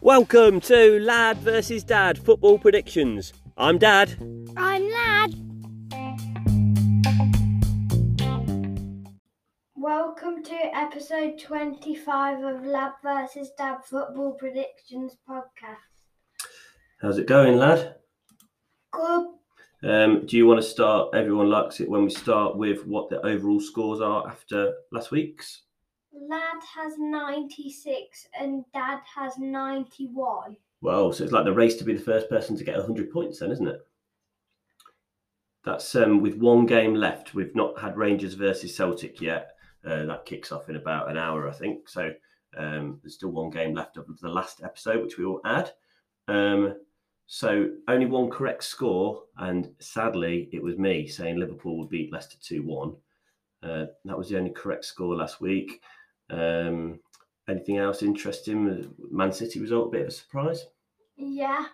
Welcome to Lad versus Dad football predictions. I'm Dad. I'm Lad. Welcome to episode 25 of Lad versus Dad Football Predictions podcast. How's it going, lad? Good. Um, do you want to start? Everyone likes it when we start with what the overall scores are after last week's. Lad has 96 and Dad has 91. Well, so it's like the race to be the first person to get 100 points, then, isn't it? That's um, with one game left. We've not had Rangers versus Celtic yet. Uh, that kicks off in about an hour, I think. So um, there's still one game left of the last episode, which we will add. Um, so only one correct score, and sadly, it was me saying Liverpool would beat Leicester 2 1. Uh, that was the only correct score last week. Um, anything else interesting? Man City result, a bit of a surprise. Yeah.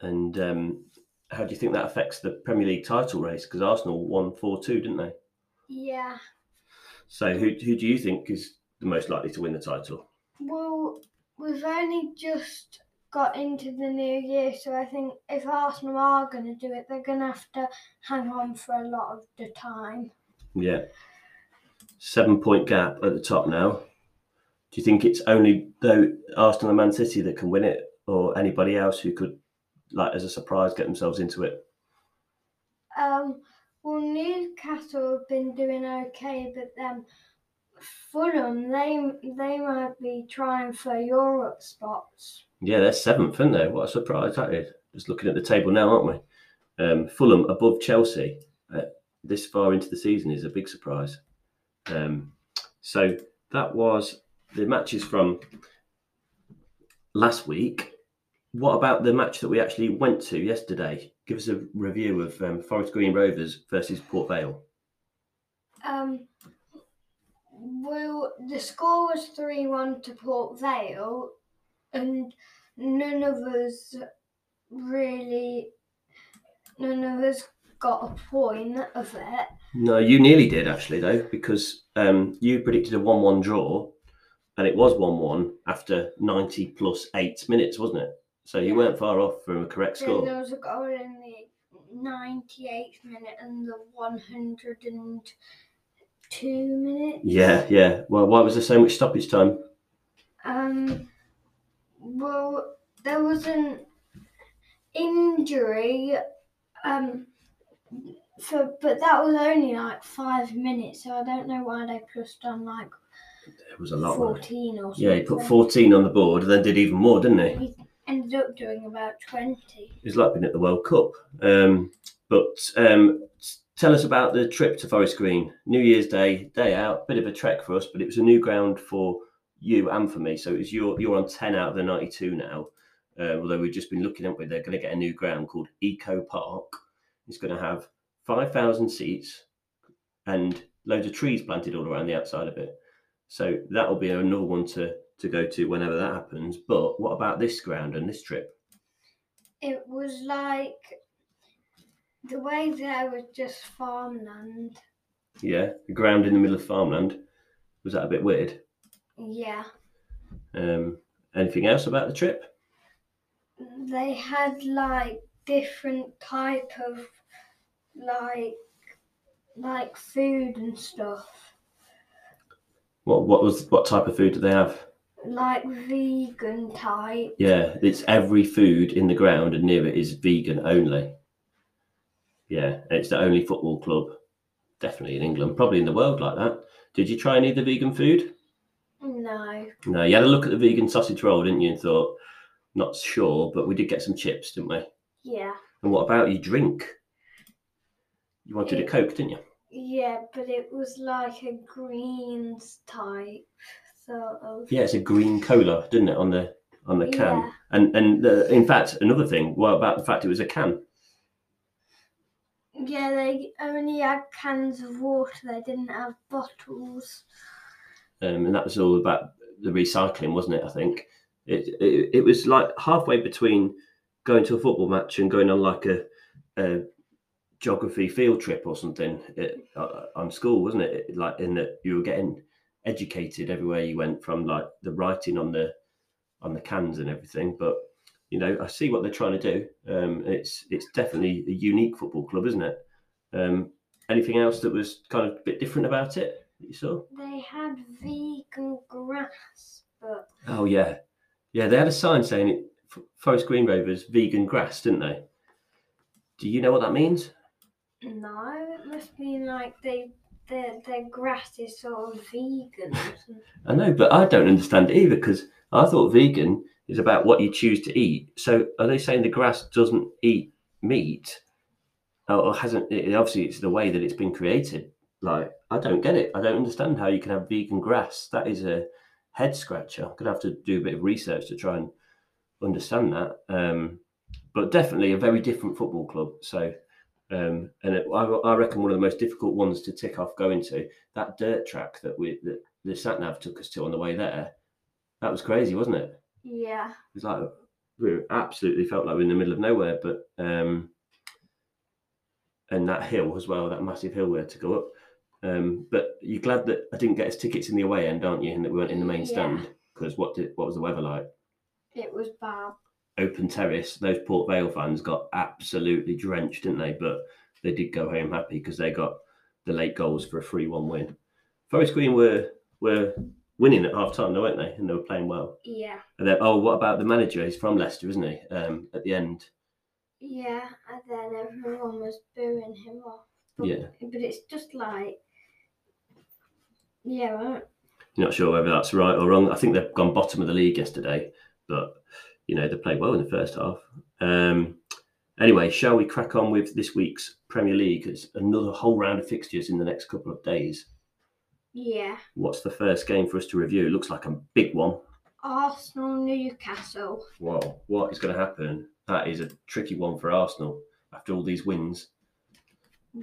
And um, how do you think that affects the Premier League title race? Because Arsenal won 4 2, didn't they? Yeah. So who, who do you think is the most likely to win the title? Well, we've only just got into the new year, so I think if Arsenal are going to do it, they're going to have to hang on for a lot of the time. Yeah. Seven point gap at the top now. Do you think it's only though Arsenal and Man City that can win it, or anybody else who could, like as a surprise, get themselves into it? Um, well, Newcastle have been doing okay, but then Fulham, they they might be trying for Europe spots. Yeah, they're seventh, aren't they? What a surprise that is. Just looking at the table now, aren't we? Um, Fulham above Chelsea uh, this far into the season is a big surprise. Um, so that was the matches from last week. What about the match that we actually went to yesterday? Give us a review of um, Forest Green Rovers versus Port Vale. Um, well, the score was 3 1 to Port Vale, and none of us really, none of us got a point of it. No, you nearly did actually, though, because um, you predicted a 1 1 draw, and it was 1 1 after 90 plus eight minutes, wasn't it? So you weren't far off from a correct score. there was a goal in the 98th minute and the 102 minutes. Yeah, yeah. Well, why was there so much stoppage time? Um, well, there was an injury. Um, for but that was only like five minutes, so I don't know why they pushed on like It was a lot. fourteen or something. Yeah, he put 14 on the board and then did even more, didn't he? Ended up doing about twenty. It's like being at the World Cup. Um, but um, tell us about the trip to Forest Green. New Year's Day, day out, bit of a trek for us, but it was a new ground for you and for me. So it was your, you're on 10 out of the 92 now. Uh, although we've just been looking at where they're going to get a new ground called Eco Park. It's going to have 5,000 seats and loads of trees planted all around the outside of it. So that'll be another one to, to go to whenever that happens. But what about this ground and this trip? It was like the way there was just farmland. Yeah, the ground in the middle of farmland. Was that a bit weird? Yeah. Um, anything else about the trip? they had like different type of like like food and stuff What what was what type of food did they have? Like vegan type Yeah, it's every food in the ground and near it is vegan only. Yeah, it's the only football club, definitely in England, probably in the world like that. Did you try any of the vegan food? no No, you had a look at the vegan sausage roll, didn't you? And thought, not sure, but we did get some chips, didn't we? yeah And what about your drink? You wanted a Coke, didn't you? yeah but it was like a greens type of Yeah, it's a green cola, didn't it, on the on the can? Yeah. And and the, in fact, another thing, what about the fact it was a can? yeah they only had cans of water they didn't have bottles Um, and that was all about the recycling, wasn't it? I think. It, it it was like halfway between going to a football match and going on like a, a geography field trip or something it, uh, on school, wasn't it? it? Like in that you were getting educated everywhere you went from like the writing on the on the cans and everything. But you know, I see what they're trying to do. Um, it's it's definitely a unique football club, isn't it? Um, anything else that was kind of a bit different about it that you saw? They had vegan grass, but Oh yeah, yeah. They had a sign saying it. Forest Green Rovers vegan grass, didn't they? Do you know what that means? no, it must be like they their their grass is sort of vegan. I know, but I don't understand it either because I thought vegan is about what you choose to eat. So are they saying the grass doesn't eat meat, or or hasn't? It, obviously, it's the way that it's been created. Like I don't get it. I don't understand how you can have vegan grass. That is a head scratcher. I'm gonna have to do a bit of research to try and understand that. Um, but definitely a very different football club. So. Um, and it, I, I reckon one of the most difficult ones to tick off going to that dirt track that we that the sat nav took us to on the way there. That was crazy, wasn't it? yeah, It was like we absolutely felt like we were in the middle of nowhere. But um, and that hill as well, that massive hill we had to go up. Um, but you're glad that I didn't get us tickets in the away end, aren't you? And that we weren't in the main Yeah. stand because what did what was the weather like? it was bad. Open terrace. Those Port Vale fans got absolutely drenched, didn't they? But they did go home happy because they got the late goals for a three-one win. Forest Green were were winning at half time, though, weren't they? And they were playing well. Yeah, And then, oh, what about the manager? He's from Leicester, isn't he? Um, at the end, yeah, and then everyone was booing him off. But, yeah. but it's just like, yeah, well, Not sure whether that's right or wrong. I think they've gone bottom of the league yesterday, but you know they played well in the first half. Um, anyway, shall we crack on with this week's Premier League? It's another whole round of fixtures in the next couple of days. yeah. What's the first game for us to review? It looks like a big one. Arsenal, Newcastle. Wow, what is going to happen? That is a tricky one for Arsenal after all these wins.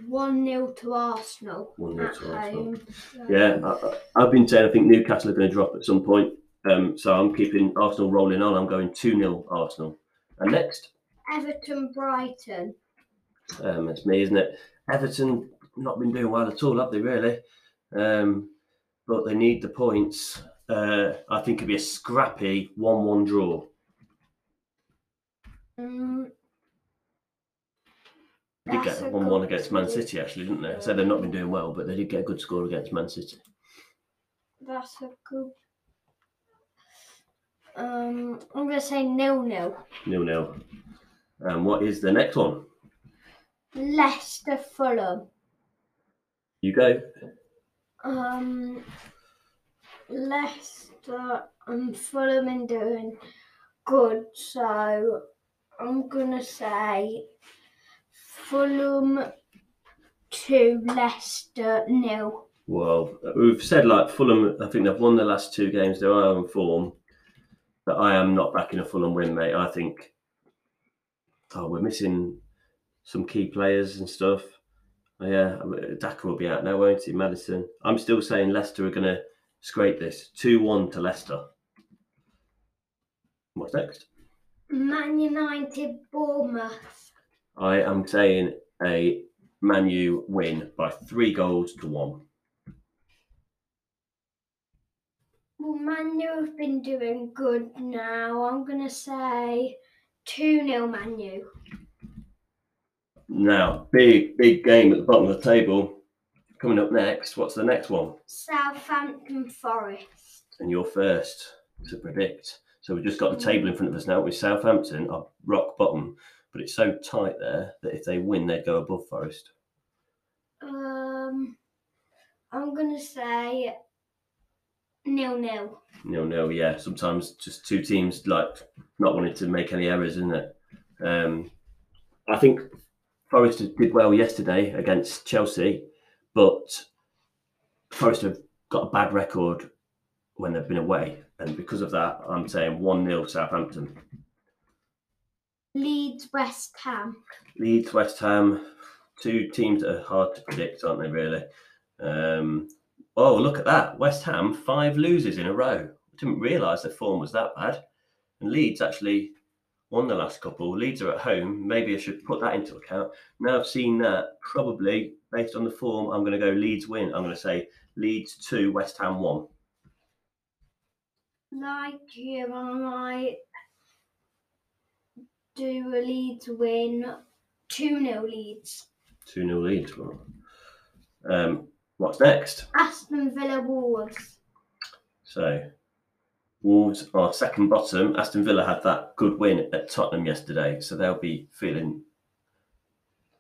1 0 to Arsenal. 1-0 to Arsenal. home. Yeah, I, I've been saying I think Newcastle are going to drop at some point. Um, so I'm keeping Arsenal rolling on. I'm going 2 0 Arsenal. And next, Everton, Brighton. um, it's me, isn't it? Everton not been doing well at all, have they, really? Um, but they need the points. Uh, I think it'd be a scrappy 1 1 draw. Mm, They did get a 1 1 against Man. City, actually, didn't they? I So they've not been doing well, but they did get a good score against Man City. that's a good. Um, I'm gonna say nil nil. Nil nil. Um, what is the next one? Leicester, Fulham. You go. Um, Leicester and Fulham are doing good, so I'm gonna say Fulham two, Leicester nil. Well, we've said like Fulham. I think they've won the last two games. They're on form, I am not backing a Fulham win, mate. I think oh, we're missing some key players and stuff. Oh, yeah, Daka will be out now, won't he? Maddison. I'm still saying Leicester are going to scrape this two-one to Leicester. What's next? Man United, Bournemouth. I am saying a Man U win by three goals to one. Well, Man U have been doing good now. I'm gonna say two 0 Man U. Now, big, big game at the bottom of the table. Coming up next, what's the next one? Southampton, Forest. And you're first to predict. So we've just got the table in front of us now with Southampton are rock bottom, but it's so tight there that if they win, they'd go above Forest. Um, I'm gonna say nil nil. No, no, yeah. Sometimes just two teams like not wanting to make any errors, isn't it? Um, I think Forest did well yesterday against Chelsea, but Forest have got a bad record when they've been away, and because of that, I'm saying one 0 Southampton. Leeds, West Ham. Leeds, West Ham, two teams that are hard to predict, aren't they? Really. Um, oh, look at that! West Ham five losers in a row. Didn't realise their form was that bad. And Leeds actually won the last couple. Leeds are at home. Maybe I should put that into account. Now I've seen that, probably based on the form, I'm going to go Leeds win. I'm going to say Leeds 2, West Ham 1. Like you, I might do a Leeds win, 2 0 Leeds. 2 0 Leeds. Well, Um, what's next? Aston Villa Wolves. So, Wolves are second bottom. Aston Villa had that good win at Tottenham yesterday, so they'll be feeling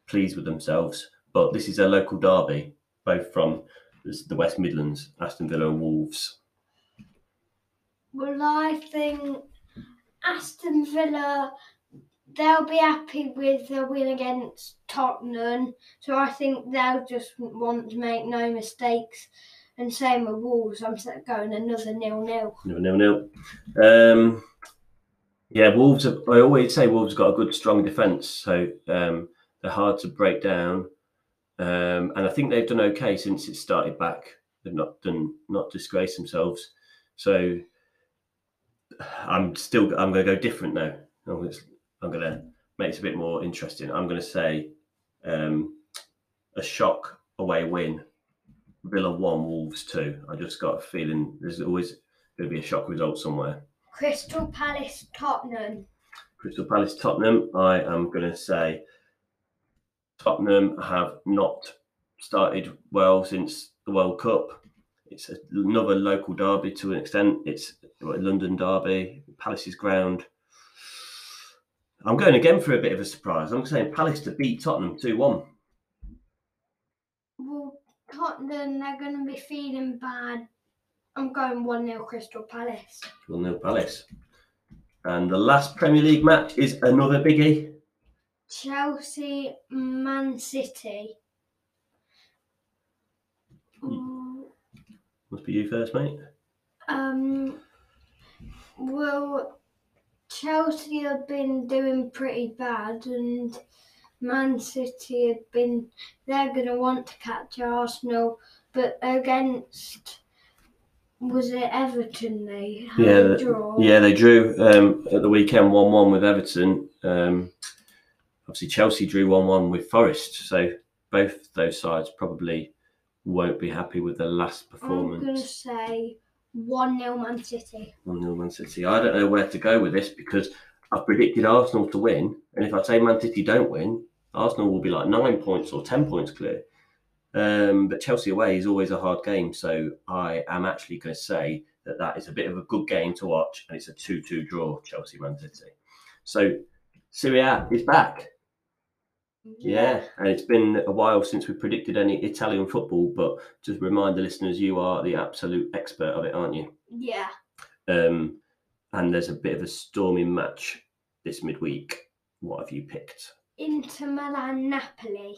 pleased with themselves. But this is a local derby, both from the West Midlands, Aston Villa and Wolves. Well, I think Aston Villa, they'll be happy with the win against Tottenham. So I think they'll just want to make no mistakes. And same with Wolves, I'm going another nil nil. Nil nil nil. Um, yeah, Wolves. Have, I always say Wolves got a good, strong defence, so um, they're hard to break down. Um, and I think they've done okay since it started back. They've not done, not disgraced themselves. So I'm still. I'm going to go different now. I'm going to, I'm going to make it a bit more interesting. I'm going to say um, a shock away win. Villa one, Wolves two. I just got a feeling there's always going to be a shock result somewhere. Crystal Palace Tottenham. Crystal Palace, Tottenham. I am going to say Tottenham have not started well since the World Cup. It's another local derby to an extent. It's a London derby, Palace's ground. I'm going again for a bit of a surprise. I'm saying Palace to beat Tottenham 2 1. Well, Tottenham, they're going to be feeling bad. I'm going 1 0 Crystal Palace. 1 0 Palace. And the last Premier League match is another biggie. Chelsea, Man City. Must be you first, mate. Um, well, Chelsea have been doing pretty bad, and Man City have been. They're going to want to catch Arsenal, but against. Was it Everton they had Yeah, a draw? Yeah, they drew um, at the weekend 1 1 with Everton. Um, obviously, Chelsea drew 1 1 with Forest. So both those sides probably won't be happy with the last I'm going to performance. say 1 0 Man City. 1 0 Man City. I don't know where to go with this because I've predicted Arsenal to win. And if I say Man City don't win, Arsenal will be like nine points or 10 points clear. Um, but Chelsea away is always a hard game. So I am actually going to say that that is a bit of a good game to watch. And it's a 2 2 draw, Chelsea Man City. So Serie A is back. Yeah, and it's been a while since we predicted any Italian football, but just remind the listeners you are the absolute expert of it, aren't you? Yeah. Um, and there's a bit of a stormy match this midweek. What have you picked? Inter Milan Napoli.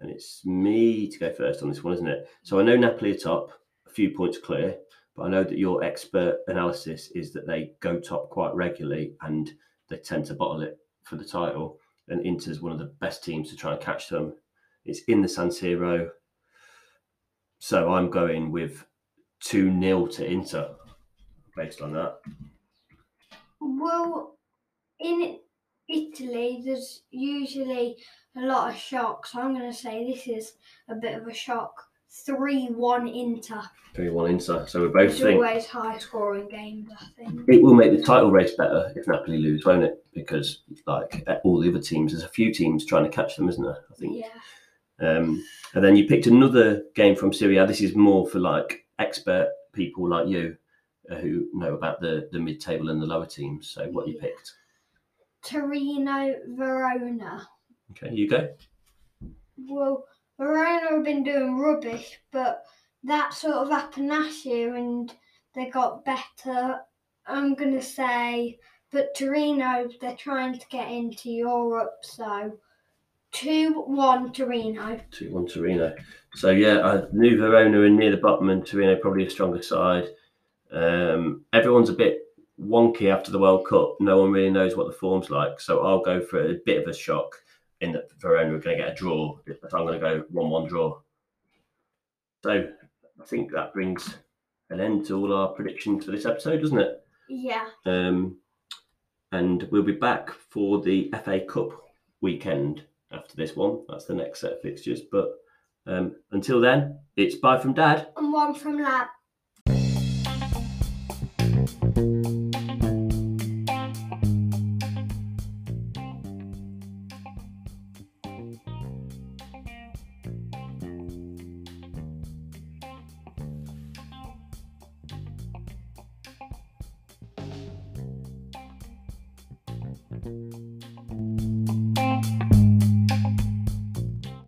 And it's me to go first on this one, isn't it? So I know Napoli are top, a few points clear, but I know that your expert analysis is that they go top quite regularly and they tend to bottle it for the title. And Inter's one of the best teams to try and catch them. It's in the San Siro. So I'm going with 2 0 to Inter based on that. Well, in Italy, there's usually a lot of shocks. I'm going to say this is a bit of a shock. 3 1 Inter. 3 1 Inter. So we both It's think always high scoring games, I think. it will make the title race better if Napoli lose, won't it? Because like all the other teams, there's a few teams trying to catch them, isn't there? I think. Yeah. Um, and then you picked another game from Serie A. This is more for like expert people like you uh, who know about the the mid table and the lower teams. So what you picked? Torino Verona. Okay, you go. Well, Verona have been doing rubbish, but that sort of happened last year and they got better. I'm going to say, but Torino, they're trying to get into Europe, so 2 1 Torino. Two one Torino. So yeah, I knew Verona are near the bottom, and Torino probably a stronger side. Um, everyone's a bit wonky after the World Cup. No one really knows what the form's like. So I'll go for a bit of a shock in that Verona are going to get a draw. So I'm going to go one-one draw. So I think that brings an end to all our predictions for this episode, doesn't it? Yeah. Um, and we'll be back for the FA Cup weekend after this one. That's the next set of fixtures. But um, until then, it's bye from Dad. And one from Lad.